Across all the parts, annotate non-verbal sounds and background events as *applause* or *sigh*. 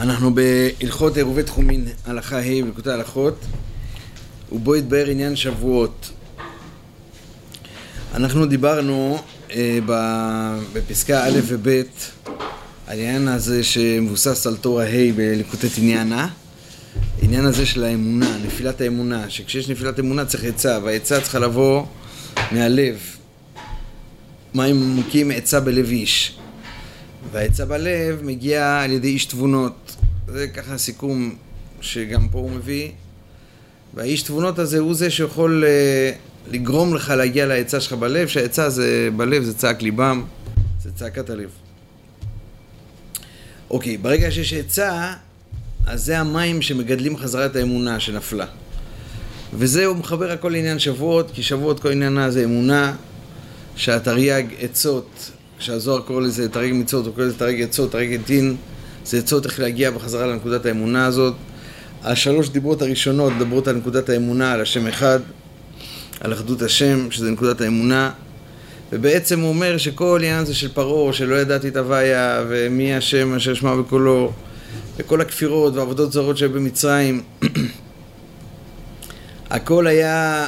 אנחנו בהלכות עירובי תחומין, הלכה ה' בלקוטי הלכות, ובו יתבהר עניין שבועות. אנחנו דיברנו אה, בפסקה א' וב' העניין הזה שמבוסס על תור ה' בליקוטי תניאנה, העניין הזה של האמונה, נפילת האמונה, שכשיש נפילת אמונה צריך עצה, והעצה צריכה לבוא מהלב. מים עמוקים עצה בלב איש. והעצה בלב מגיעה על ידי איש תבונות. זה ככה סיכום שגם פה הוא מביא. והאיש תבונות הזה הוא זה שיכול uh, לגרום לך להגיע לעצה שלך בלב, שהעצה זה בלב זה צעק ליבם, זה צעקת הלב. אוקיי, ברגע שיש עצה, אז זה המים שמגדלים חזרה את האמונה שנפלה. וזה הוא מחבר הכל לעניין שבועות, כי שבועות כל עניינה זה אמונה, שהתרי"ג עצות, שהזוהר קורא לזה תרי"ג מצוות, הוא קורא לזה תרי"ג עצות, תרי"ג עטין, זה עצות איך להגיע בחזרה לנקודת האמונה הזאת. השלוש דיברות הראשונות מדברות על נקודת האמונה, על השם אחד, על אחדות השם, שזה נקודת האמונה. ובעצם הוא אומר שכל העניין הזה של פרעה, שלא ידעתי את הוויה, ומי השם אשר שמע בקולו, וכל הכפירות והעבודות זרות שהיו במצרים, *clears throat* הכל היה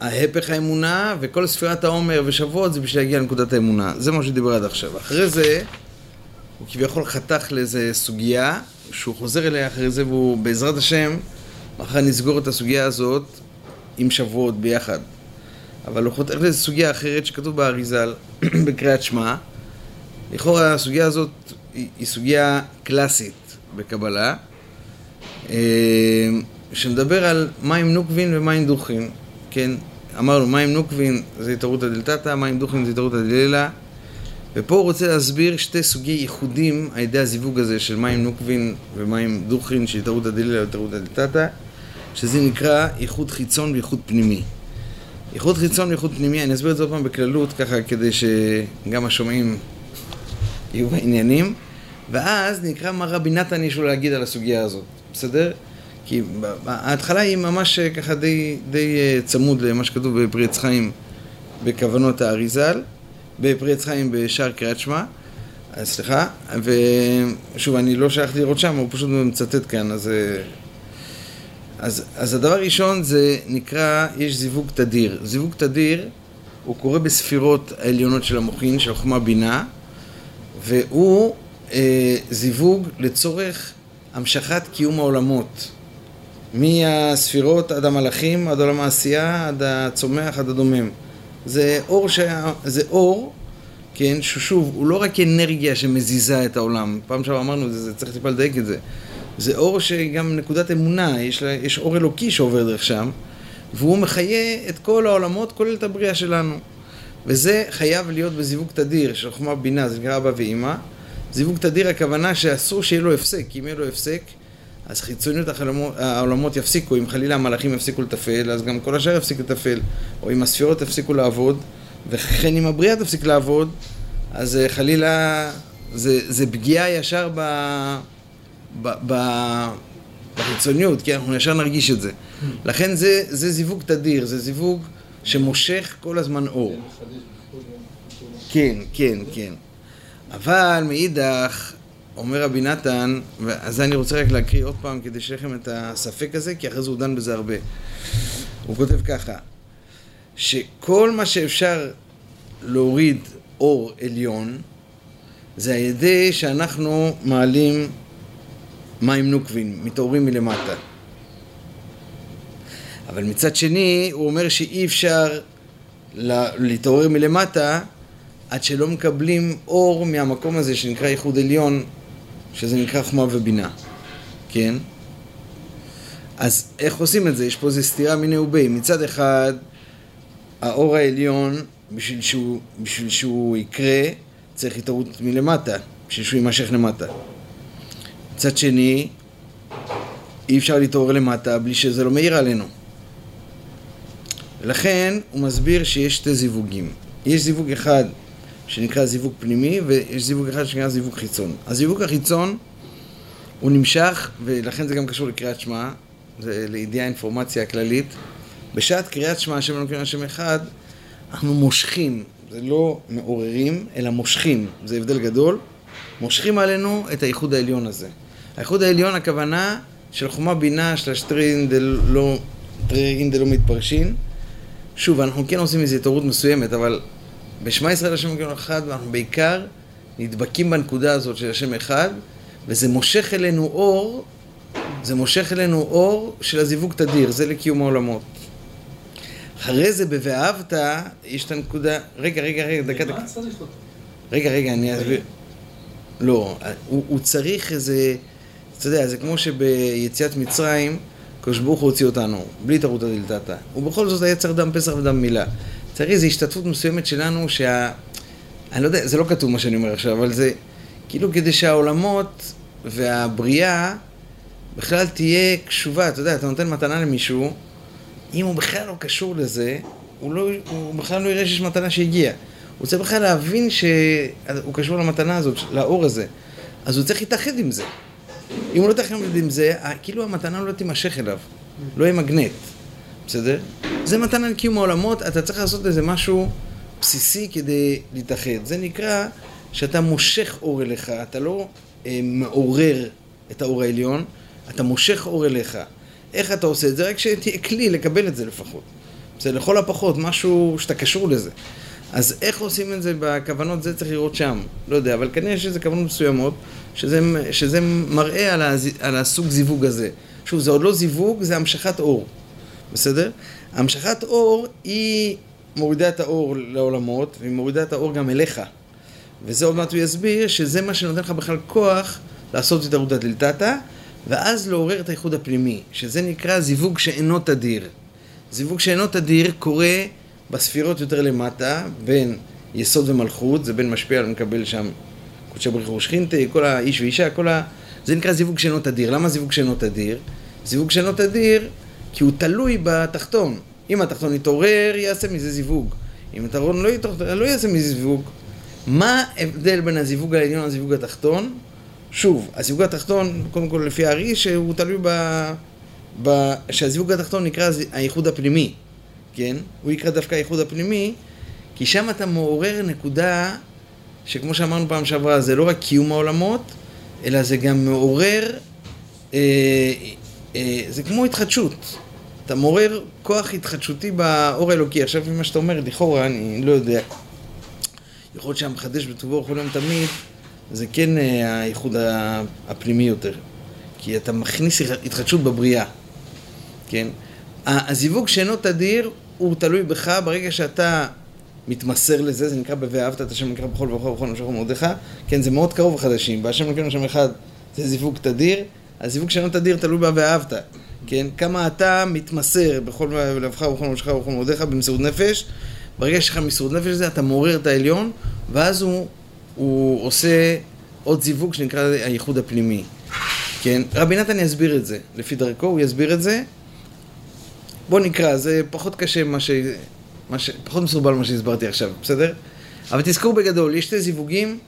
ההפך האמונה, וכל ספירת העומר ושבועות זה בשביל להגיע לנקודת האמונה. זה מה שדיבר עד עכשיו. אחרי זה, הוא כביכול חתך לאיזה סוגיה, שהוא חוזר אליה אחרי זה, והוא בעזרת השם, מחר נסגור את הסוגיה הזאת עם שבועות ביחד. אבל הוא חותך לאיזה סוגיה אחרת שכתוב באריזל, *clears throat* בקריאת שמע. לכאורה הסוגיה הזאת היא, סוגיה קלאסית בקבלה, אה, שמדבר על מים נוקבין ומים דוחין. כן? אמרנו, מים נוקבין זה התערותא דלתתא, מים דוחין זה התערותא דלילה. ופה הוא רוצה להסביר שתי סוגי ייחודים על ידי הזיווג הזה של מים נוקבין ומים דוחין של התערותא דלילה והתערותא דלתתא, שזה נקרא ייחוד חיצון וייחוד פנימי. ייחוד חיצון וייחוד פנימי, אני אסביר את זה עוד פעם בכללות, ככה כדי שגם השומעים יהיו בעניינים, ואז נקרא מה רבי נתן יש לו להגיד על הסוגיה הזאת, בסדר? כי ההתחלה היא ממש אה, ככה די, די אה, צמוד למה שכתוב בפרי עץ חיים בכוונות האריזל, בפרי עץ חיים בשער קריאת שמע, אה, סליחה, ושוב, אני לא שייך לראות שם, הוא פשוט מצטט כאן, אז, אז, אז הדבר הראשון זה נקרא, יש זיווג תדיר. זיווג תדיר, הוא קורה בספירות העליונות של המוחין, של חוכמה בינה, והוא אה, זיווג לצורך המשכת קיום העולמות. מהספירות עד המלאכים, עד עולם העשייה, עד הצומח, עד הדומם. זה אור, ש... זה אור, כן, ששוב, הוא לא רק אנרגיה שמזיזה את העולם. פעם שעבר אמרנו, זה, זה צריך טיפה לדייק את זה. זה אור שגם נקודת אמונה, יש, לה, יש אור אלוקי שעובר דרך שם, והוא מחיה את כל העולמות, כולל את הבריאה שלנו. וזה חייב להיות בזיווג תדיר של חוכמה בינה, זה נקרא אבא ואימא. זיווג תדיר הכוונה שאסור שיהיה לו הפסק, כי אם יהיה לו הפסק, אז חיצוניות החלומות, העולמות יפסיקו, אם חלילה המלאכים יפסיקו לתפעל, אז גם כל השאר יפסיק לתפעל, או אם הספירות יפסיקו לעבוד, וכן אם הבריאה תפסיק לעבוד, אז אה, חלילה זה, זה פגיעה ישר ב, ב, ב, בחיצוניות, כי אנחנו ישר נרגיש את זה. לכן זה, זה זיווג תדיר, זה זיווג שמושך כל הזמן אור. כן, כן, כן. אבל מאידך, אומר רבי נתן, ואז אני רוצה רק להקריא עוד פעם כדי שיהיה לכם את הספק הזה, כי אחרי זה הוא דן בזה הרבה. הוא כותב ככה, שכל מה שאפשר להוריד אור עליון, זה על ידי שאנחנו מעלים מים נוקבין, מתעוררים מלמטה. אבל מצד שני, הוא אומר שאי אפשר להתעורר מלמטה עד שלא מקבלים אור מהמקום הזה שנקרא ייחוד עליון שזה נקרא חוכמה ובינה, כן? אז איך עושים את זה? יש פה איזו סתירה מיני ובי. מצד אחד, האור העליון, בשביל שהוא, בשביל שהוא יקרה, צריך התערות מלמטה, בשביל שהוא יימשך למטה. מצד שני, אי אפשר להתעורר למטה בלי שזה לא מאיר עלינו. לכן הוא מסביר שיש שתי זיווגים. יש זיווג אחד שנקרא זיווג פנימי, ויש זיווג אחד שנקרא זיווג חיצון. הזיווג החיצון הוא נמשך, ולכן זה גם קשור לקריאת שמע, זה לידיעה אינפורמציה הכללית. בשעת קריאת שמע, השם אלוקים השם אחד, אנחנו מושכים, זה לא מעוררים, אלא מושכים, זה הבדל גדול. מושכים עלינו את הייחוד העליון הזה. הייחוד העליון הכוונה של חומה בינה של השטרין דלא דלא מתפרשין. שוב, אנחנו כן עושים איזו התעוררות מסוימת, אבל בשמע ישראל השם אלוקינו אחד, ואנחנו בעיקר נדבקים בנקודה הזאת של השם אחד, וזה מושך אלינו אור, זה מושך אלינו אור של הזיווג תדיר, זה לקיום העולמות. אחרי זה ב"ואהבת" יש את הנקודה, רגע, רגע, רגע, דקה, דקה. רגע, רגע, אני אסביר. לא, הוא, הוא צריך איזה, אתה יודע, זה כמו שביציאת מצרים, הקדוש ברוך הוא הוציא אותנו, בלי תרותא דלתתא. ובכל זאת היה צריך דם פסח ודם מילה. צריך איזו השתתפות מסוימת שלנו שה... אני לא יודע, זה לא כתוב מה שאני אומר עכשיו, אבל זה כאילו כדי שהעולמות והבריאה בכלל תהיה קשובה. אתה יודע, אתה נותן מתנה למישהו, אם הוא בכלל לא קשור לזה, הוא, לא, הוא בכלל לא יראה שיש מתנה שהגיעה. הוא צריך בכלל להבין שהוא קשור למתנה הזאת, לאור הזה. אז הוא צריך להתאחד עם זה. אם הוא לא יתאחד עם זה, כאילו המתנה לא תימשך אליו. לא יהיה מגנט. בסדר? זה מתנה לקיום העולמות, אתה צריך לעשות איזה משהו בסיסי כדי להתאחד. זה נקרא שאתה מושך אור אליך, אתה לא אה, מעורר את האור העליון, אתה מושך אור אליך. איך אתה עושה את זה? רק שתהיה כלי לקבל את זה לפחות. זה לכל הפחות משהו שאתה קשור לזה. אז איך עושים את זה בכוונות, זה צריך לראות שם. לא יודע, אבל כנראה שיש כוונות מסוימות, שזה, שזה מראה על, הז, על הסוג זיווג הזה. שוב, זה עוד לא זיווג, זה המשכת אור. בסדר? המשכת אור היא מורידה את האור לעולמות, והיא מורידה את האור גם אליך. וזה עוד מעט הוא יסביר, שזה מה שנותן לך בכלל כוח לעשות את ערותא דלתתא, ואז לעורר את הייחוד הפנימי, שזה נקרא זיווג שאינו תדיר. זיווג שאינו תדיר קורה בספירות יותר למטה, בין יסוד ומלכות, זה בין משפיע למקבל שם קודשי בריך ושכינתי, כל האיש ואישה, כל ה... זה נקרא זיווג שאינו תדיר. למה זיווג שאינו תדיר? זיווג שאינו תדיר כי הוא תלוי בתחתון. אם התחתון יתעורר, יעשה מזה זיווג. אם התחתון לא יתעורר, לא יעשה מזה זיווג. מה ההבדל בין הזיווג העליון לזיווג התחתון? שוב, הזיווג התחתון, קודם כל לפי הארי, שהוא תלוי ב... ב... שהזיווג התחתון נקרא הייחוד הפנימי, כן? הוא יקרא דווקא הייחוד הפנימי, כי שם אתה מעורר נקודה שכמו שאמרנו פעם שעברה, זה לא רק קיום העולמות, אלא זה גם מעורר, אה, אה, זה כמו התחדשות. אתה מעורר כוח התחדשותי באור האלוקי. עכשיו, ממה שאתה אומר, לכאורה, אני לא יודע. יכול להיות שהמחדש בטובו כל יום תמיד, זה כן אה, הייחוד הפנימי יותר. כי אתה מכניס התחדשות בבריאה, כן? הזיווג שאינו תדיר, הוא תלוי בך ברגע שאתה מתמסר לזה, זה נקרא ב"ואהבת את השם נקרא בכל ובכל ובכל נמשך ומאודיך", כן, זה מאוד קרוב לחדשים, בהשם נקרא שם אחד זה זיווג תדיר, הזיווג שאינו תדיר תלוי ב"ואהבת", כן, כמה אתה מתמסר בכל לבך ובכל נמשך ובכל מאודיך במסירות נפש, ברגע שיש לך מסירות נפש לזה אתה מעורר את העליון, ואז הוא, הוא עושה עוד זיווג שנקרא הייחוד הפנימי, כן, רבי נתן יסביר את זה, לפי דרכו הוא יסביר את זה, בוא נקרא, זה פחות קשה ממה ש... ש... פחות מסורבל ממה שהסברתי עכשיו, בסדר? אבל תזכרו בגדול, יש שתי זיווגים,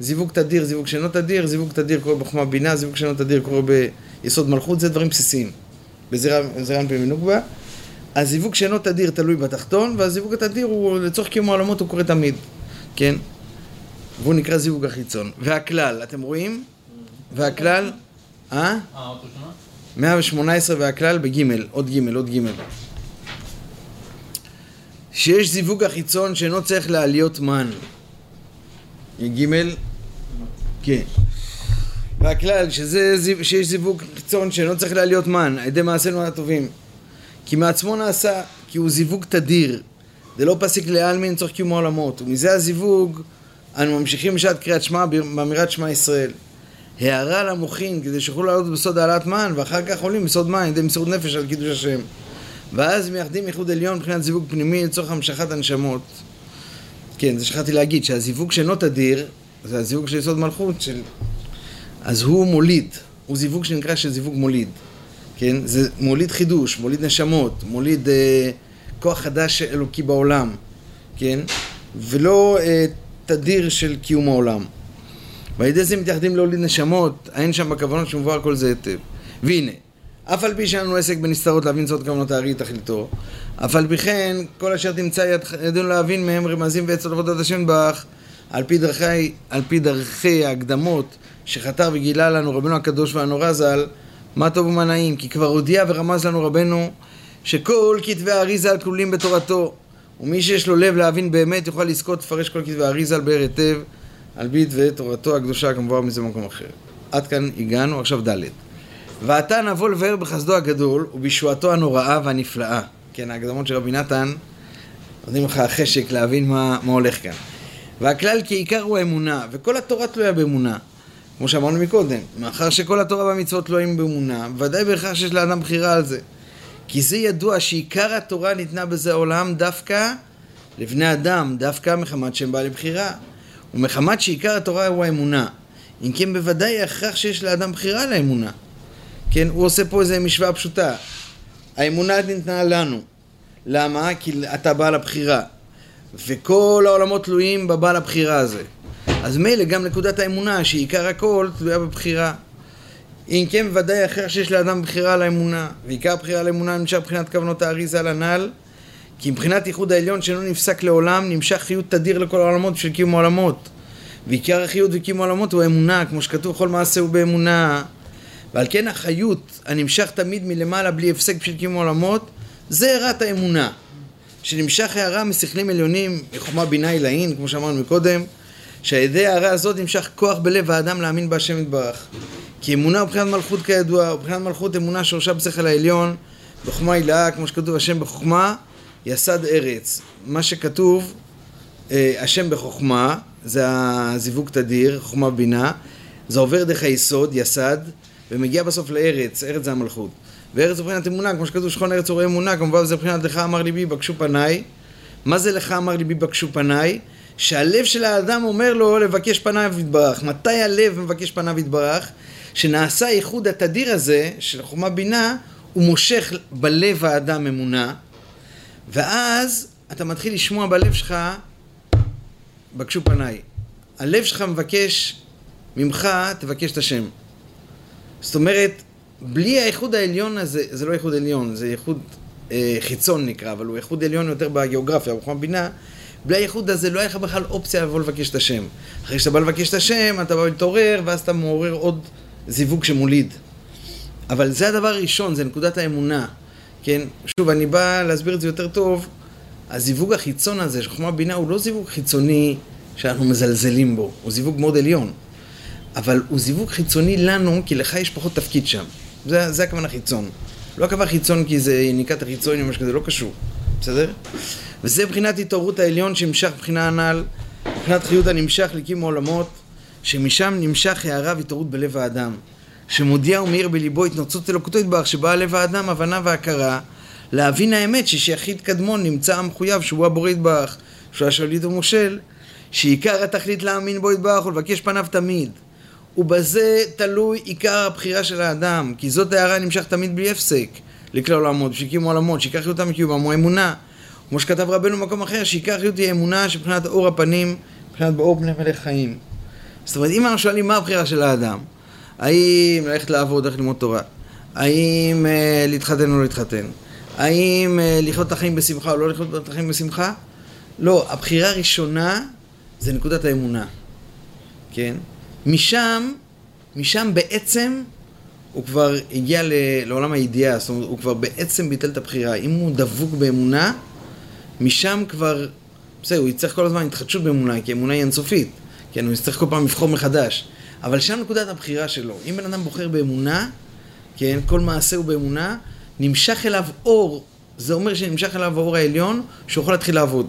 זיווג תדיר, זיווג שאינו תדיר, זיווג תדיר קורה בחוכמה בינה, זיווג שאינו תדיר קורה ביסוד מלכות, זה דברים בסיסיים. בזירן פי מנוגבה. הזיווג שאינו תדיר תלוי בתחתון, והזיווג התדיר הוא לצורך קיום העולמות הוא קורה תמיד, כן? והוא נקרא זיווג החיצון. והכלל, אתם רואים? והכלל, אה? אה, עוד 118 והכלל בגימל, עוד גימל, עוד גימל. שיש זיווג החיצון שאינו צריך לעליות מן. גימל? כן. והכלל, שזה, שיש זיווג חיצון שאינו צריך לעליות מן, על ידי מעשינו הטובים. כי מעצמו נעשה, כי הוא זיווג תדיר. זה לא פסיק לעלמין צורך קיום העולמות. ומזה הזיווג, אנו ממשיכים בשעת קריאת שמע באמירת שמע ישראל. הערה למוחין כדי שיוכלו לעלות בסוד העלאת מן, ואחר כך עולים בסוד מן על ידי מסירות נפש על קידוש השם. ואז מייחדים ייחוד עליון מבחינת זיווג פנימי לצורך המשכת הנשמות. כן, זה שכחתי להגיד, שהזיווג שאינו תדיר, זה הזיווג של יסוד מלכות, של... אז הוא מוליד, הוא זיווג שנקרא של זיווג מוליד. כן, זה מוליד חידוש, מוליד נשמות, מוליד אה, כוח חדש אלוקי בעולם, כן, ולא אה, תדיר של קיום העולם. ועל ידי זה מתייחדים להוליד נשמות, אין שם בכוונות שמובהר כל זה היטב. והנה, אף על פי שאין לנו עסק בנסתרות להבין זאת כוונות הארי תכליתו, אף על פי כן, כל אשר תמצא יד, ידנו להבין מהם רמזים ועצות עבודת השם בך, על פי דרכי, על פי דרכי ההקדמות שחתר וגילה לנו רבנו הקדוש והנורא ז"ל, מה טוב ומה נעים, כי כבר הודיע ורמז לנו רבנו שכל כתבי האריזה כלולים בתורתו, ומי שיש לו לב להבין באמת יוכל לזכות לפרש כל כתבי האריזה באר היטב, על פי דברי תורתו הקדושה כמובן מזה במקום אחר. עד כאן הגענו, עכשיו ד' ועתה נבוא לבאר בחסדו הגדול ובישועתו הנוראה והנפלאה. כן, ההקדמות של רבי נתן נותנים לך חשק להבין מה, מה הולך כאן. והכלל כעיקר הוא האמונה, וכל התורה תלויה באמונה. כמו שאמרנו מקודם, מאחר שכל התורה והמצוות תלויים באמונה, ודאי בהכרח שיש לאדם בחירה על זה. כי זה ידוע שעיקר התורה ניתנה בזה העולם דווקא לבני אדם, דווקא מחמת שהם בעלי בחירה. ומחמת שעיקר התורה הוא האמונה. אם כן בוודאי הכרח שיש לאדם בחירה לאמונה. כן, הוא עושה פה איזה משוואה פשוטה. האמונה ניתנה לנו. למה? כי אתה בעל הבחירה. וכל העולמות תלויים בבעל הבחירה הזה. אז מילא גם נקודת האמונה, שעיקר הכל תלויה בבחירה. אם כן, ודאי אחר שיש לאדם בחירה על האמונה, ועיקר בחירה על האמונה נמשך מבחינת כוונות האריזה על הנ"ל, כי מבחינת ייחוד העליון שאינו נפסק לעולם, נמשך חיות תדיר לכל העולמות בשביל קיום העולמות. ועיקר החיות וקיום העולמות הוא האמונה, כמו שכתוב, כל מעשה הוא באמונה. ועל כן החיות הנמשך תמיד מלמעלה בלי הפסק בשביל קיום העולמות, זה הערת האמונה. שנמשך הערה משכלים עליונים, מחומה בינה עילאין, כמו שאמרנו מקודם, שעל ידי ההערה הזאת נמשך כוח בלב האדם להאמין בהשם יתברך. כי אמונה הוא מבחינת מלכות כידוע, מבחינת מלכות אמונה שורשה בשכל העליון, בחוכמה הילאה, כמו שכתוב השם בחוכמה, יסד ארץ. מה שכתוב, אה, השם בחוכמה, זה הזיווג תדיר, חוכמה ובינה, זה עובר דרך היסוד, יסד, ומגיע בסוף לארץ, ארץ זה המלכות. וארץ זה מבחינת אמונה, כמו שכתוב שכון ארץ רואה אמונה, כמובן זה מבחינת לך אמר ליבי בקשו פניי. מה זה לך אמר ליבי בקשו פניי? שהלב של האדם אומר לו לבקש פניו יתברך. מתי הלב מבקש פניו יתברך? שנעשה הייחוד התדיר הזה של חומה בינה, הוא מושך בלב האדם אמונה, ואז אתה מתחיל לשמוע בלב שלך, בקשו פניי. הלב שלך מבקש ממך, תבקש את השם. זאת אומרת, בלי האיחוד העליון הזה, זה לא איחוד עליון, זה איחוד אה, חיצון נקרא, אבל הוא איחוד עליון יותר בגיאוגרפיה, בחוכמה בינה, בלי האיחוד הזה לא היה לך בכלל אופציה לבוא לבקש את השם. אחרי שאתה בא לבקש את השם, אתה בא להתעורר, ואז אתה מעורר עוד זיווג שמוליד. אבל זה הדבר הראשון, זה נקודת האמונה. כן? שוב, אני בא להסביר את זה יותר טוב. הזיווג החיצון הזה של חוכמה בינה הוא לא זיווג חיצוני שאנחנו מזלזלים בו, הוא זיווג מאוד עליון. אבל הוא זיווג חיצוני לנו, כי לך יש פחות תפקיד שם. זה, זה הכוונה חיצון. לא הכוונה חיצון כי זה יניקת החיצון או משהו כזה, לא קשור. בסדר? וזה מבחינת התעוררות העליון שנמשך מבחינה הנ"ל, מבחינת חיות הנמשך לקים עולמות, שמשם נמשך הערה והתעוררות בלב האדם. שמודיע ומאיר בליבו התנוצות אלוקותו יתברך, שבאה לב האדם הבנה והכרה, להבין האמת ששיחיד קדמון נמצא המחויב שהוא הבורא יתברך, שהוא השליט ומושל, שעיקר התכלית להאמין בו יתברך ולבקש פניו תמיד. ובזה תלוי עיקר הבחירה של האדם, כי זאת הערה נמשך תמיד בלי הפסק לכלל עולמות, שהקימו עולמות, שעיקר חיותם מקיומם אמונה. כמו שכתב רבנו במקום אחר, שעיקר חיות היא אמונה שבחינת אור הפנים, מבחינת באור פני מלך חיים. זאת אומרת, אם אנחנו שואלים מה הבחירה של האדם, האם ללכת לעבוד, ללכת ללמוד תורה, האם אה, להתחתן או לא להתחתן, האם אה, לחיות את החיים בשמחה או לא לחיות את החיים בשמחה, לא, הבחירה הראשונה זה נקודת האמונה, כן? משם, משם בעצם הוא כבר הגיע לעולם הידיעה, זאת אומרת, הוא כבר בעצם ביטל את הבחירה. אם הוא דבוק באמונה, משם כבר, בסדר, הוא יצטרך כל הזמן התחדשות באמונה, כי אמונה היא אינסופית. כן, הוא יצטרך כל פעם לבחור מחדש. אבל שם נקודת הבחירה שלו. אם בן אדם בוחר באמונה, כן, כל מעשה הוא באמונה, נמשך אליו אור, זה אומר שנמשך אליו האור העליון, שהוא יכול להתחיל לעבוד.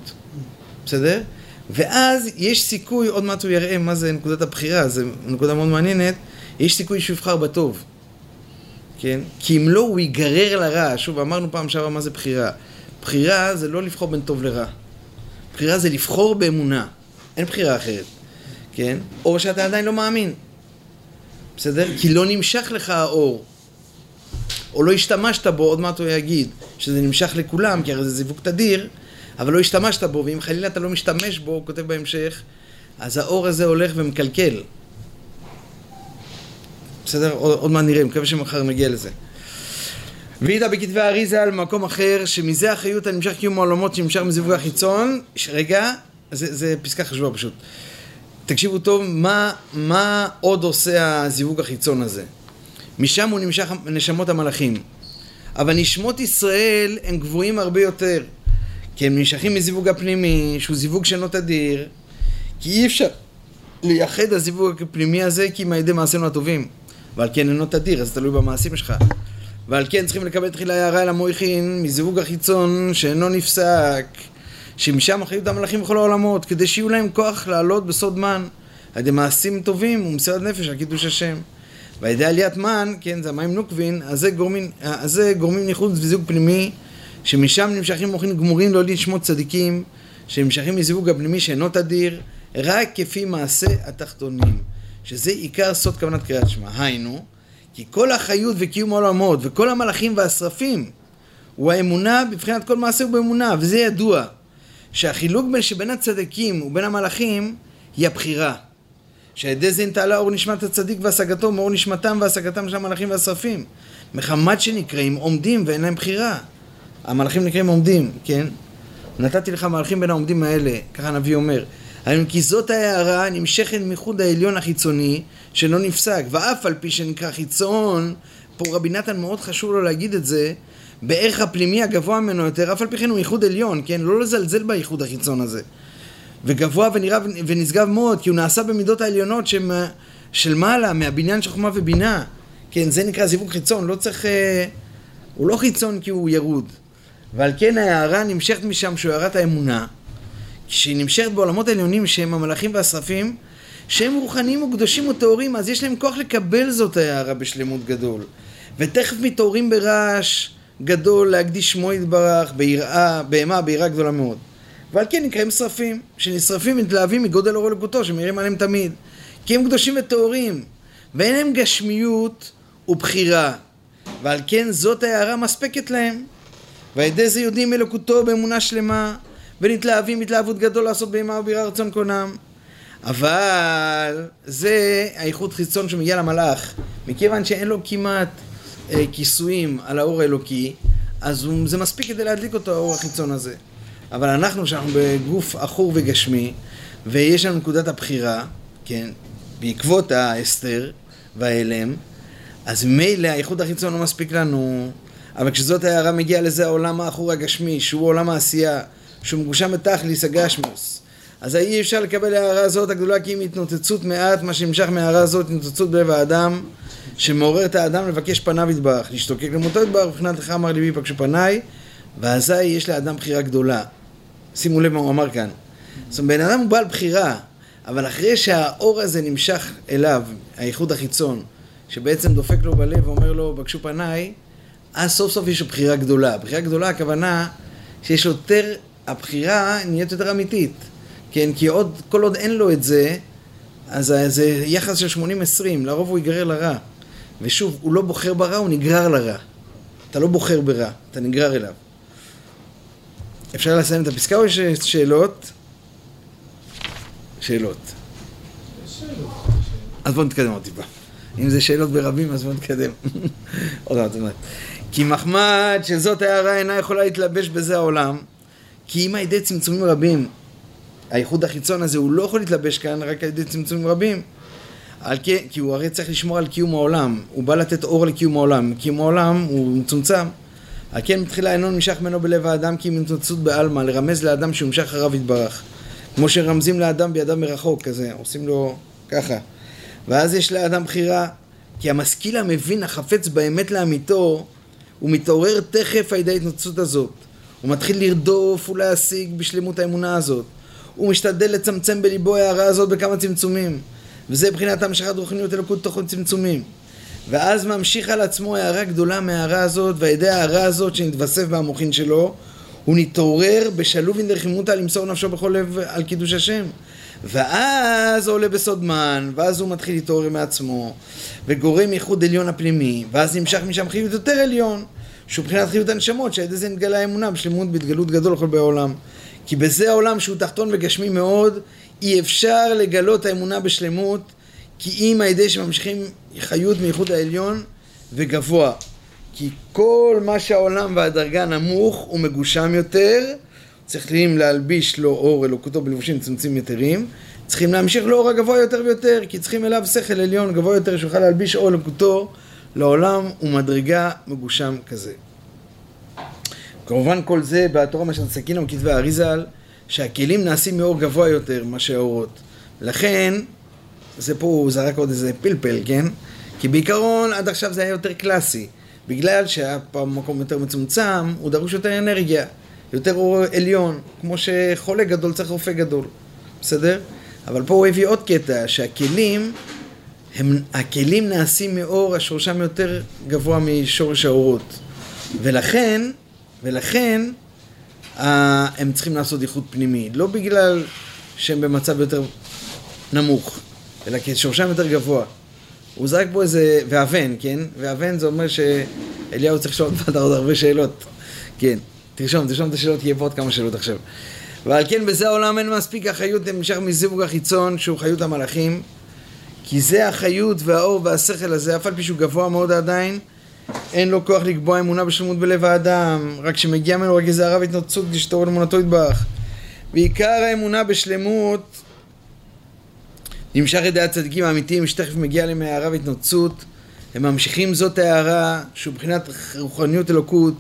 בסדר? ואז יש סיכוי, עוד מעט הוא יראה מה זה נקודת הבחירה, זו נקודה מאוד מעניינת, יש סיכוי שהוא יבחר בטוב. כן? כי אם לא, הוא ייגרר לרע. שוב, אמרנו פעם שעברה מה זה בחירה. בחירה זה לא לבחור בין טוב לרע. בחירה זה לבחור באמונה. אין בחירה אחרת. כן? או שאתה עדיין לא מאמין. בסדר? כי לא נמשך לך האור. או לא השתמשת בו, עוד מעט הוא יגיד שזה נמשך לכולם, כי הרי זה זיווג תדיר, אבל לא השתמשת בו, ואם חלילה אתה לא משתמש בו, הוא כותב בהמשך, אז האור הזה הולך ומקלקל. בסדר? עוד, עוד מעט נראה, מקווה שמחר נגיע לזה. ואיתה בכתבי האריזה על מקום אחר, שמזה החיות הנמשך קיום העולמות שנמשך מזיווג החיצון, רגע, זה, זה פסקה חשובה פשוט. תקשיבו טוב, מה, מה עוד עושה הזיווג החיצון הזה? משם הוא נמשך נשמות המלאכים. אבל נשמות ישראל הם גבוהים הרבה יותר. כי הם נמשכים מזיווג הפנימי, שהוא זיווג שאינו תדיר, כי אי אפשר לייחד הזיווג הפנימי הזה כי אם על ידי מעשינו הטובים. ועל כן אינו תדיר, אז תלוי במעשים שלך. ועל כן צריכים לקבל תחילה הערה אל המויכין מזיווג החיצון שאינו נפסק, שמשם אחריות המלאכים בכל העולמות, כדי שיהיו להם כוח לעלות בסוד מן, על ידי מעשים טובים ומסירת נפש על קידוש השם. ועל ידי עליית מן, כן, זה המים נוקבין, אז זה גורמים, אז זה גורמים ניחוד וזיווג פנימי, שמשם נמשכים מוחין גמורים לא לשמות צדיקים, שנמשכים מזיווג הפנימי שאינו תדיר, רק כפי מעשה התחתונים, שזה עיקר סוד כוונת קריאת שמע. היינו, כי כל החיות וקיום העולמות וכל המלאכים והשרפים הוא האמונה בבחינת כל מעשה ובאמונה, וזה ידוע, שהחילוק בין שבין הצדיקים ובין המלאכים היא הבחירה. שעל ידי זה נתעלה אור נשמת הצדיק והשגתו מאור נשמתם והשגתם של המלאכים והשרפים. מחמת שנקראים עומדים ואין להם בחירה. המלאכים נקראים עומדים, כן? נתתי לך מלאכים בין העומדים האלה, ככה הנביא אומר. האם כי זאת ההערה נמשכת מחוד העליון החיצוני שלא נפסק, ואף על פי שנקרא חיצון, פה רבי נתן מאוד חשוב לו להגיד את זה, בערך הפנימי הגבוה ממנו יותר, אף על פי כן הוא ייחוד עליון, כן? לא לזלזל בייחוד החיצון הזה. וגבוה ונראה ונשגב מאוד, כי הוא נעשה במידות העליונות שהם, של מעלה, מהבניין של חוכמה ובינה. כן, זה נקרא זיווג חיצון, לא צריך... אה, הוא לא חיצון כי הוא ירוד. ועל כן ההערה נמשכת משם שהוא הערת האמונה, כשהיא נמשכת בעולמות העליונים שהם המלאכים והשרפים, שהם רוחניים וקדושים וטהורים, אז יש להם כוח לקבל זאת ההערה בשלמות גדול. ותכף מתעוררים ברעש גדול להקדיש שמו יתברך, ביראה, בהמה, ביראה גדולה מאוד. ועל כן נקראים שרפים, שנשרפים ומתלהבים מגודל אור אלוקותו, שמאירים עליהם תמיד. כי הם קדושים וטהורים, ואין להם גשמיות ובחירה. ועל כן זאת ההערה מספקת להם. ועל ידי זה יודעים אלוקותו באמונה שלמה, ונתלהבים התלהבות גדול לעשות בהמה ובירה רצון קונם. אבל זה האיכות חיצון שמגיע למלאך. מכיוון שאין לו כמעט אה, כיסויים על האור האלוקי, אז הוא, זה מספיק כדי להדליק אותו, האור החיצון הזה. אבל אנחנו, שאנחנו בגוף עכור וגשמי, ויש לנו נקודת הבחירה, כן, בעקבות ההסתר וההלם, אז ממילא האיחוד החיצון לא מספיק לנו, אבל כשזאת ההערה מגיעה לזה העולם העכור הגשמי, שהוא עולם העשייה, שהוא מגושם בתכליס הגשמוס. אז אי אפשר לקבל הערה הזאת הגדולה כי אם התנוצצות מעט, מה שנמשך מהערה הזאת, התנוצצות בלב האדם, שמעורר את האדם לבקש פניו יתברך, להשתוקק למותו יתברך, מבחינת לך אמר ליבי פגשו פניי, ואזי יש לאדם בחירה גדולה. שימו לב מה הוא אמר כאן. זאת אומרת, בן אדם הוא בעל בחירה, אבל אחרי שהאור הזה נמשך אליו, האיחוד החיצון, שבעצם דופק לו בלב ואומר לו, בקשו פניי, אז סוף סוף יש לו בחירה גדולה. בחירה גדולה הכוונה שיש יותר, הבחירה נהיית יותר אמיתית. כן, כי עוד, כל עוד אין לו את זה, אז זה יחס של 80-20, לרוב הוא ייגרר לרע. ושוב, הוא לא בוחר ברע, הוא נגרר לרע. אתה לא בוחר ברע, אתה נגרר אליו. אפשר לסיים את הפסקה או יש שאלות? שאלות. אז בואו נתקדם עוד טיפה. אם זה שאלות ברבים, אז בואו נתקדם. *laughs* עוד מעט. כי מחמד שזאת הערה אינה יכולה להתלבש בזה העולם, כי אם על ידי צמצומים רבים, הייחוד החיצון הזה, הוא לא יכול להתלבש כאן רק על ידי צמצומים רבים. על כי, כי הוא הרי צריך לשמור על קיום העולם, הוא בא לתת אור לקיום העולם, קיום העולם הוא מצומצם. על כן מתחילה אינו נמשך ממנו בלב האדם כי התנצלות בעלמא, לרמז לאדם שהוא נמשך אחריו יתברך. כמו שרמזים לאדם בידם מרחוק, כזה, עושים לו ככה. ואז יש לאדם בחירה, כי המשכיל המבין החפץ באמת לאמיתו, הוא מתעורר תכף על ידי ההתנצלות הזאת. הוא מתחיל לרדוף ולהשיג בשלמות האמונה הזאת. הוא משתדל לצמצם בליבו ההערה הזאת בכמה צמצומים. וזה מבחינת המשכת רוחניות אלוקות תוך צמצומים. ואז ממשיך על עצמו הערה גדולה מההערה הזאת, ועל ידי ההערה הזאת שנתווסף במוחין שלו, הוא נתעורר בשלוב דרחימותא למסור נפשו בכל לב על קידוש השם. ואז עולה בסוד מן, ואז הוא מתחיל להתעורר מעצמו, וגורם ייחוד עליון הפנימי, ואז נמשך משם חיות יותר עליון, שהוא מבחינת חיות הנשמות, שעל ידי זה נתגלה האמונה בשלמות בהתגלות גדול לכל בעולם. כי בזה העולם שהוא תחתון וגשמי מאוד, אי אפשר לגלות האמונה בשלמות, כי אם על ידי שממשיכים חיות מייחוד העליון וגבוה. כי כל מה שהעולם והדרגה נמוך הוא מגושם יותר, צריכים להלביש לו אור אלוקותו בלבושים צמצומים יתרים, צריכים להמשיך לאור הגבוה יותר ויותר, כי צריכים אליו שכל עליון גבוה יותר שיוכל להלביש אור לקותו לעולם ומדרגה מגושם כזה. כמובן כל זה בתורה משל סכינה וכתבי האריזל, שהכלים נעשים מאור גבוה יותר מאשר האורות. לכן, זה פה הוא זרק עוד איזה פלפל, כן? כי בעיקרון עד עכשיו זה היה יותר קלאסי. בגלל שהיה פעם מקום יותר מצומצם, הוא דרוש יותר אנרגיה, יותר אור עליון, כמו שחולה גדול צריך רופא גדול, בסדר? אבל פה הוא הביא עוד קטע, שהכלים, הם, הכלים נעשים מאור השורשם יותר גבוה משורש האורות. ולכן, ולכן, אה, הם צריכים לעשות איחוד פנימי. לא בגלל שהם במצב יותר נמוך, אלא כי שורשם יותר גבוה. הוא זרק פה איזה, ואבן, כן? ואבן זה אומר שאליהו צריך לשאול אותך עוד הרבה שאלות. כן, תרשום, תרשום את השאלות, יהיה פה עוד כמה שאלות עכשיו. ועל כן בזה העולם אין מספיק החיות נמשך מזיווג החיצון שהוא חיות המלאכים כי זה החיות והאור והשכל הזה, אף על פי שהוא גבוה מאוד עדיין אין לו כוח לקבוע אמונה בשלמות בלב האדם. רק שמגיע ממנו רק איזה הרב התנוצות לשתור על אמונתו יתברך. ועיקר האמונה בשלמות נמשך ידי הצדיקים האמיתיים שתכף מגיע להם הערה והתנוצות הם ממשיכים זאת הערה שהוא מבחינת רוחניות אלוקות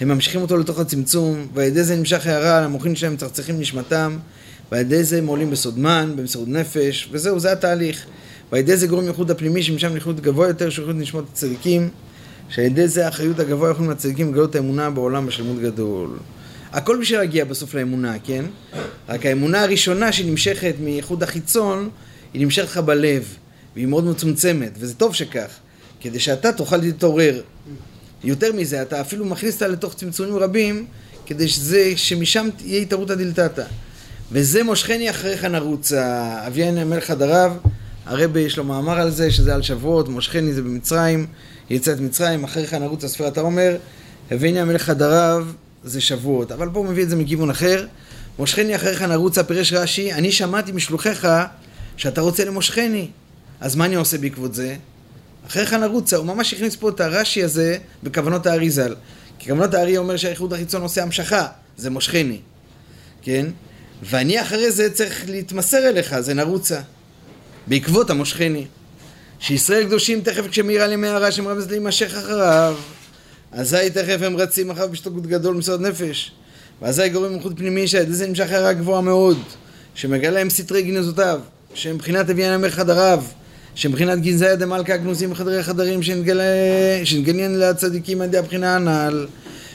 הם ממשיכים אותו לתוך הצמצום, ועל ידי זה נמשך הערה על המוחין שלהם מצחצחים נשמתם, ועל ידי זה הם עולים בסודמן, במסירות נפש, וזהו, זה התהליך. ועל ידי זה גורם ייחוד הפנימי שמשם ייחוד גבוה יותר, שהוא ייחוד נשמות הצדיקים, שעל ידי זה האחריות הגבוה יכולים הצדיקים לגלות האמונה בעולם בשלמות גדול. הכל בשביל להגיע בסוף לאמונה, כן? רק האמונה הראשונה שנמשכת מייחוד החיצון, היא נמשכת לך בלב, והיא מאוד מצומצמת, וזה טוב שכך, כדי שאתה תוכל להתעורר. יותר מזה, אתה אפילו מכניס אותה לתוך צמצומים רבים, כדי שזה, שמשם תהיה התערותא דלתתא. וזה מושכני אחריך נרוץ. אביין המלך חדריו, הרבי יש לו מאמר על זה, שזה על שבועות, מושכני זה במצרים, יצאת מצרים, אחריך נרוץ הספירת העומר, הביני המלך חדריו זה שבועות. אבל פה הוא מביא את זה מכיוון אחר. מושכני אחריך נרוצה, פירש רש"י, אני שמעתי משלוחיך שאתה רוצה למושכני. אז מה אני עושה בעקבות זה? אחריך נרוצה, הוא ממש הכניס פה את הרש"י הזה בכוונות הארי ז"ל. כי כוונות הארי אומר שהאיחוד החיצון עושה המשכה, זה מושכני, כן? ואני אחרי זה צריך להתמסר אליך, זה נרוצה. בעקבות המושכני. שישראל קדושים תכף כשמאירה למערה שמרמז להימשך אחריו, אזי תכף הם רצים אחריו בשתוקות גדול מסוד נפש. ואזי גורם ייחוד פנימי שעל ידי זה נמשך הערה גבוהה מאוד, שמגלה להם סתרי גנזותיו, שהם מבחינת אביין המלך חדריו. שמבחינת גנזיה דמלכה גנוזים בחדרי חדרים שנתגניין לצדיקים על הבחינה הנ"ל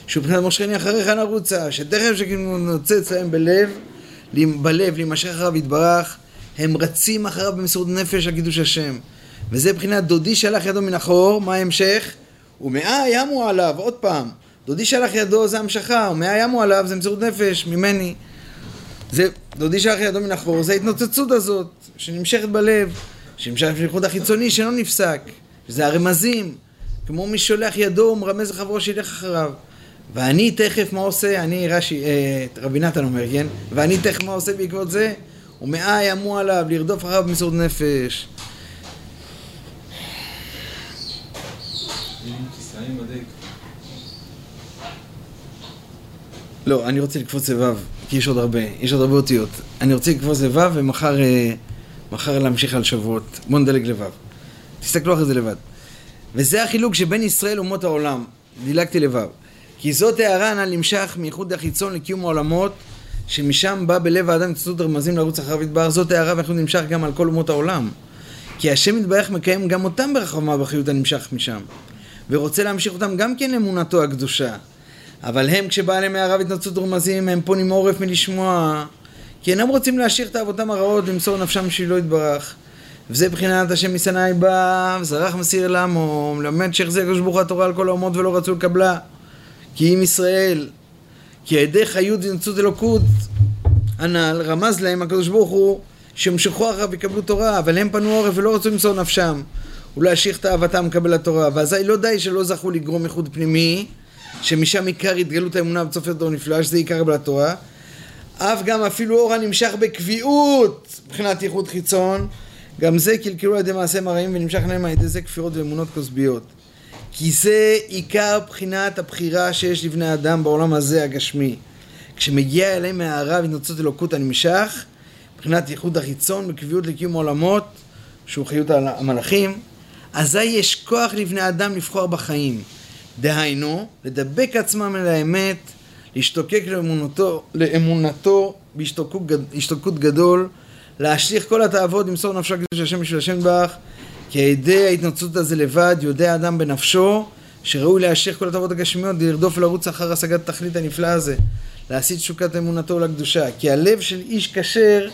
שהוא מבחינת מושכני אחריך נרוצה שתכף שנוצץ להם בלב בלב להימשך אחריו יתברך הם רצים אחריו במסירות נפש על קידוש השם וזה מבחינת דודי שלח ידו מן החור מה ההמשך? ומאה ימו עליו עוד פעם דודי שלח ידו זה המשכה ומאה ימו עליו זה מסירות נפש ממני זה דודי שלח ידו מן החור זה ההתנוצצות הזאת שנמשכת בלב שנמשך בייחוד החיצוני שאינו נפסק, שזה הרמזים, כמו מי שולח ידו ומרמז לחברו שילך אחריו. ואני תכף מה עושה, אני רש"י, אה, רבי נתן אומר, כן? ואני תכף מה עושה בעקבות זה? ומאה ימו עליו לרדוף אחריו במסעוד נפש. לא, אני רוצה לקפוץ לו', כי יש עוד הרבה, יש עוד הרבה אותיות. אני רוצה לקפוץ לו' ומחר... אה, מחר להמשיך על שבועות. בואו נדלג לבד. תסתכלו אחרי זה לבד. וזה החילוק שבין ישראל לאומות העולם. דילגתי לבב. כי זאת הערה הנ"ל נמשך מייחוד החיצון לקיום העולמות, שמשם בא בלב האדם קצות רמזים לרוץ אחריו יתברך. זאת הערה ואנחנו נמשך גם על כל אומות העולם. כי השם יתברך מקיים גם אותם ברחמה בחיות הנמשך משם. ורוצה להמשיך אותם גם כן לאמונתו הקדושה. אבל הם כשבא עליהם הערה והתנצות רמזים הם פונים עורף מלשמוע כי אינם רוצים להשאיר את אבותם הרעות למסור נפשם בשבילו יתברך. וזה בחינת השם משנאי בא, וזרח מסיר לעמו, מלמד שהחזיר הקדוש ברוך התורה על כל האומות ולא רצו לקבלה. כי אם ישראל, כי ידי חיות ונצות אלוקות הנ"ל, רמז להם הקדוש ברוך הוא שימשכו אחריו ויקבלו תורה, אבל הם פנו עורף ולא רצו למסור נפשם ולהשיך את אהבתם לקבל התורה. ואזי לא די שלא זכו לגרום איחוד פנימי, שמשם עיקר התגלות האמונה בצופי דור נפלא, שזה עיקר קבלת תורה. אף גם אפילו אור הנמשך בקביעות מבחינת ייחוד חיצון, גם זה קלקלו על ידי מעשה מראים ונמשך להם על ידי זה כפירות ואמונות כוסביות. כי זה עיקר בחינת הבחירה שיש לבני אדם בעולם הזה הגשמי. כשמגיע אליהם מהערה והתנוצות אלוקות הנמשך, מבחינת ייחוד החיצון וקביעות לקיום עולמות, שהוא חיות המלאכים, אזי יש כוח לבני אדם לבחור בחיים. דהיינו, לדבק עצמם אל האמת, להשתוקק לאמונתו, לאמונתו בהשתוקקות גדול, להשליך כל התאוות, למסור נפשו הקדוש השם בשביל השם ברך, כי הידי ההתנצלות הזה לבד יודע אדם בנפשו שראוי להשליך כל התאוות הגשמיות, לרדוף ולרוץ אחר השגת התכלית הנפלא הזה, להסיט תשוקת אמונתו לקדושה. כי הלב של איש כשר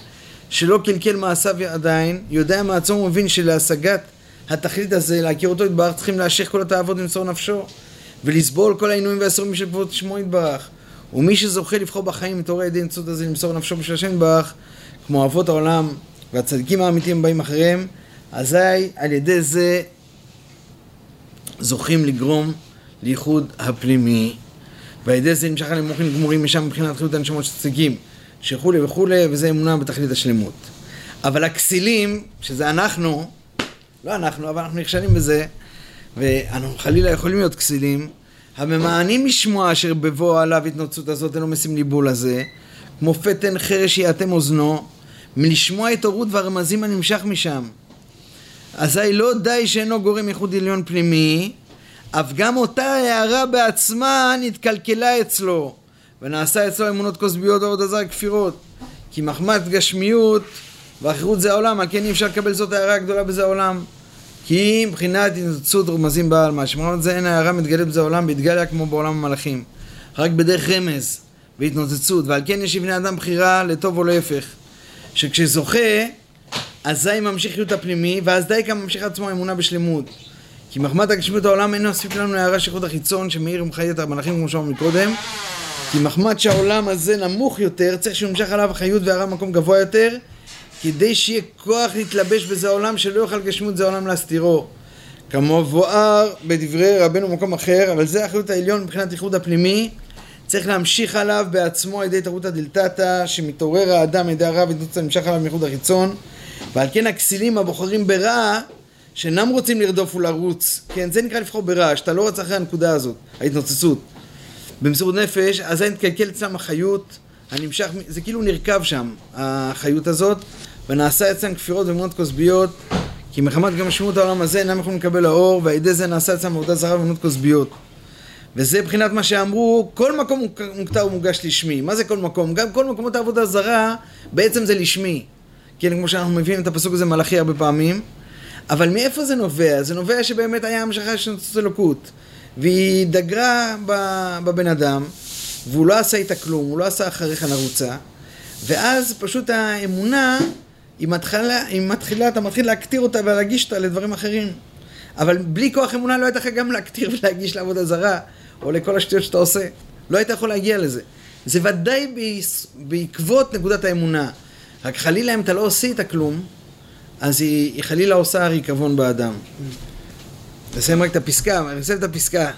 שלא קלקל מעשיו עדיין, יודע מעצמו ומבין שלהשגת התכלית הזה, להכיר אותו יתברך, צריכים להשליך כל התאוות למסור נפשו, ולסבול כל העינויים והאסורים של כבוד שמו יתברך. ומי שזוכה לבחור בחיים את אורי הידי נצות הזה למסור נפשו בשביל השם יתברך, כמו אבות העולם והצדיקים האמיתיים באים אחריהם, אזי על ידי זה זוכים לגרום לייחוד הפנימי, ועל ידי זה נמשך עליהם מוחין גמורים משם מבחינת חיות הנשמות של צדיקים, שכולי וכולי, וזה אמונה בתכלית השלמות. אבל הכסילים, שזה אנחנו, לא אנחנו, אבל אנחנו נכשלים בזה, ואנחנו חלילה יכולים להיות כסילים, הממאנים משמוע אשר בבוא עליו התנוצות הזאת אינו משים ליבו לזה, כמו פתן חרש יאטם אוזנו, מלשמוע התעוררות והרמזים הנמשך משם. אזי לא די שאינו גורם ייחוד עליון פנימי, אף גם אותה הערה בעצמה נתקלקלה אצלו, ונעשה אצלו אמונות כוסביות ועוד עזר כפירות. כי מחמת גשמיות ואחרות זה העולם, על כן אי אפשר לקבל זאת הערה הגדולה בזה העולם. כי מבחינת התנצות רמזים בעלמא, שמרמת זה אין הערה מתגלית בזה העולם בהתגליה כמו בעולם המלאכים. רק בדרך רמז והתנוצצות, ועל כן יש לבני אדם בחירה לטוב או להפך. שכשזוכה, אזי ממשיך להיות הפנימי, ואז די גם ממשיך עצמו האמונה בשלמות. כי מחמת הגשמיות העולם אינו מספיק לנו להערה של חוד החיצון שמאיר ומחיה את המלאכים כמו שאמרנו מקודם. כי מחמת שהעולם הזה נמוך יותר, צריך שימשך עליו החיות והרע במקום גבוה יותר, כדי שיהיה כוח להתלבש בזה העולם שלא יוכל גשמות זה העולם להסתירו. כמו בואר בדברי רבנו במקום אחר, אבל זה החיות העליון מבחינת איחוד הפנימי, צריך להמשיך עליו בעצמו על ידי תרותא דלתתא, שמתעורר האדם על ידי הרע ונמצא נמשך עליו מייחוד החיצון, ועל כן הכסילים הבוחרים ברע, שאינם רוצים לרדוף ולרוץ, כן, זה נקרא לבחור ברע, שאתה לא רוצה אחרי הנקודה הזאת, ההתנוצצות. במסירות נפש, אז זה נתקלקל אצלם החיות, הנמשך, זה כאילו נרקב שם, החיות הזאת, ונעשה אצלם כפירות ואמונות כוסביות, כי מחמת גם משמעות העולם הזה אינם יכולים לקבל האור, ועל ידי זה נעשה אצלם עבודה זרה ואמונות כוסביות. וזה מבחינת מה שאמרו, כל מקום מוכתר ומוגש לשמי. מה זה כל מקום? גם כל מקומות העבודה זרה, בעצם זה לשמי. כן, כמו שאנחנו מבינים את הפסוק הזה מלאכי הרבה פעמים. אבל מאיפה זה נובע? זה נובע שבאמת היה המשכה של נוצות אלוקות. והיא דגרה בבן אדם, והוא לא עשה איתה כלום, הוא לא עשה אחריך נרוצה. ואז פשוט האמונה, היא מתחילה, היא מתחילה, אתה מתחיל להקטיר אותה ולהגיש אותה לדברים אחרים. אבל בלי כוח אמונה לא היית יכול גם להקטיר ולהגיש לעבודה זרה, או לכל השטויות שאתה עושה. לא היית יכול להגיע לזה. זה ודאי בעקבות נקודת האמונה. רק חלילה אם אתה לא עושה איתה כלום, אז היא, היא חלילה עושה ריקבון באדם. נסיים רק את הפסקה, נסיים את הפסקה.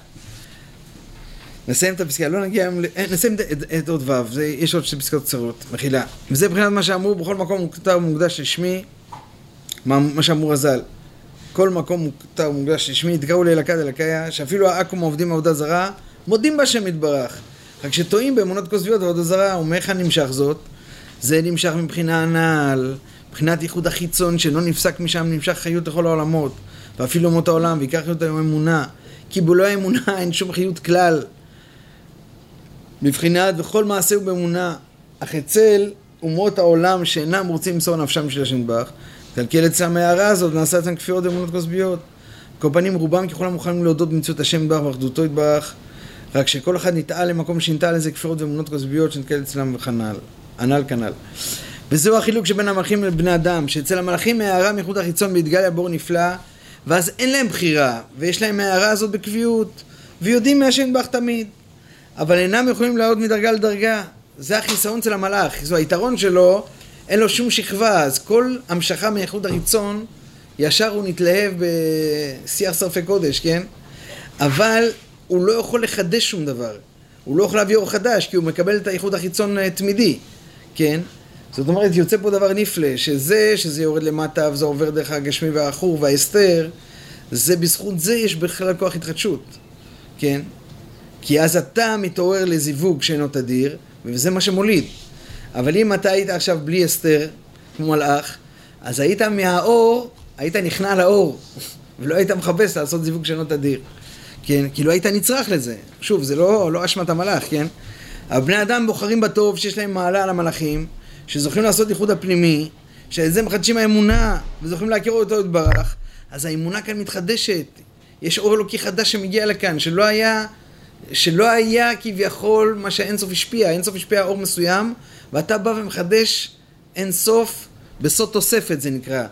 נסיים את הפסקה, לא נגיע, נסיים את, עוד ו', יש עוד שתי פסקאות קצרות, מחילה. וזה מבחינת מה שאמרו, בכל מקום הוא כתב מוקדש לשמי, מה, מה שאמרו רז"ל. כל מקום מוכתר ומוקדש לשמי, התגאו לאלקד אלקיה, שאפילו העכו"ם עובדים מעבודה זרה, מודים בהשם יתברך. רק שטועים באמונות כוזביות ועבודה זרה, ומאיך נמשך זאת? זה נמשך מבחינה הנ"ל, מבחינת ייחוד החיצון שלא נפסק משם, נמשך חיות לכל העולמות, ואפילו אומות העולם, ויקח חיות היום אמונה. כי בלא האמונה *laughs* אין שום חיות כלל. מבחינת וכל מעשה הוא באמונה, אך אצל אומות העולם שאינם רוצים למסור נפשם של השם ברך, תקלקל אצלם ההערה הזאת ונעשה אצלם כפירות אמונות כוסביות. כל פנים רובם ככולם מוכנים להודות במציאות השם יתברך ואחדותו יתברך, רק שכל אחד נטעה למקום שנטעה לזה כפירות ואמונות כוסביות שנתקל אצלם וכנ"ל, הנ"ל כנ"ל. וזהו החילוק שבין המלאכים לבני אדם, שאצל המלאכים הערה מחוט החיצון בהתגליה בור נפלא, ואז אין להם בחירה, ויש להם הערה הזאת בקביעות, ויודעים מהשם יתברך תמיד, אבל אינם יכולים לעלות מדרגה לדרגה. זה החיסרון של המלאך, זו היתרון שלו אין לו שום שכבה, אז כל המשכה מאיחוד החיצון, ישר הוא נתלהב בשיח שרפי קודש, כן? אבל הוא לא יכול לחדש שום דבר. הוא לא יכול להביא אור חדש, כי הוא מקבל את האיחוד החיצון אה, תמידי, כן? זאת אומרת, יוצא פה דבר נפלא, שזה, שזה יורד למטה וזה עובר דרך הגשמי והעכור וההסתר, זה בזכות זה יש בכלל כוח התחדשות, כן? כי אז אתה מתעורר לזיווג שאינו תדיר, וזה מה שמוליד. אבל אם אתה היית עכשיו בלי הסתר, כמו מלאך, אז היית מהאור, היית נכנע לאור, ולא היית מחפש לעשות זיווג שנות אדיר. כן, כאילו היית נצרך לזה. שוב, זה לא, לא אשמת המלאך, כן? אבל בני אדם בוחרים בטוב שיש להם מעלה על המלאכים, שזוכים לעשות ייחוד הפנימי, שעל זה מחדשים האמונה, וזוכים להכיר אותו יתברך, אז האמונה כאן מתחדשת. יש אור אלוקי חדש שמגיע לכאן, שלא היה, שלא היה כביכול מה שהאינסוף השפיע. האינסוף השפיע אור מסוים, ואתה בא ומחדש אינסוף בסוד תוספת זה נקרא.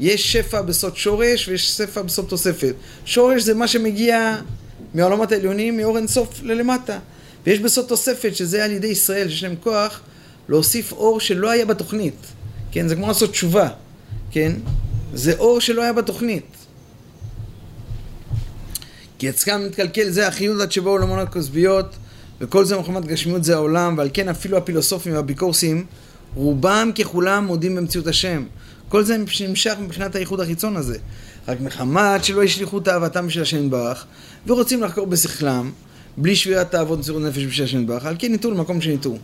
יש שפע בסוד שורש ויש שפע בסוד תוספת. שורש זה מה שמגיע מהעולמות העליונים, מאור אינסוף ללמטה. ויש בסוד תוספת, שזה על ידי ישראל, שיש להם כוח להוסיף אור שלא היה בתוכנית. כן, זה כמו לעשות תשובה, כן? זה אור שלא היה בתוכנית. כי אצלם מתקלקל זה החיות עד שבאו עולמות כוסביות וכל זה מחמת גשמיות זה העולם ועל כן אפילו הפילוסופים והאפיקורסים רובם ככולם מודים במציאות השם כל זה נמשך מבחינת הייחוד החיצון הזה רק מחמת שלא השליכו תאוותם בשביל השם יתברך ורוצים לחקור בשכלם בלי שבירת תאוות מסירות נפש בשביל השם יתברך על כן ניתו למקום שניתו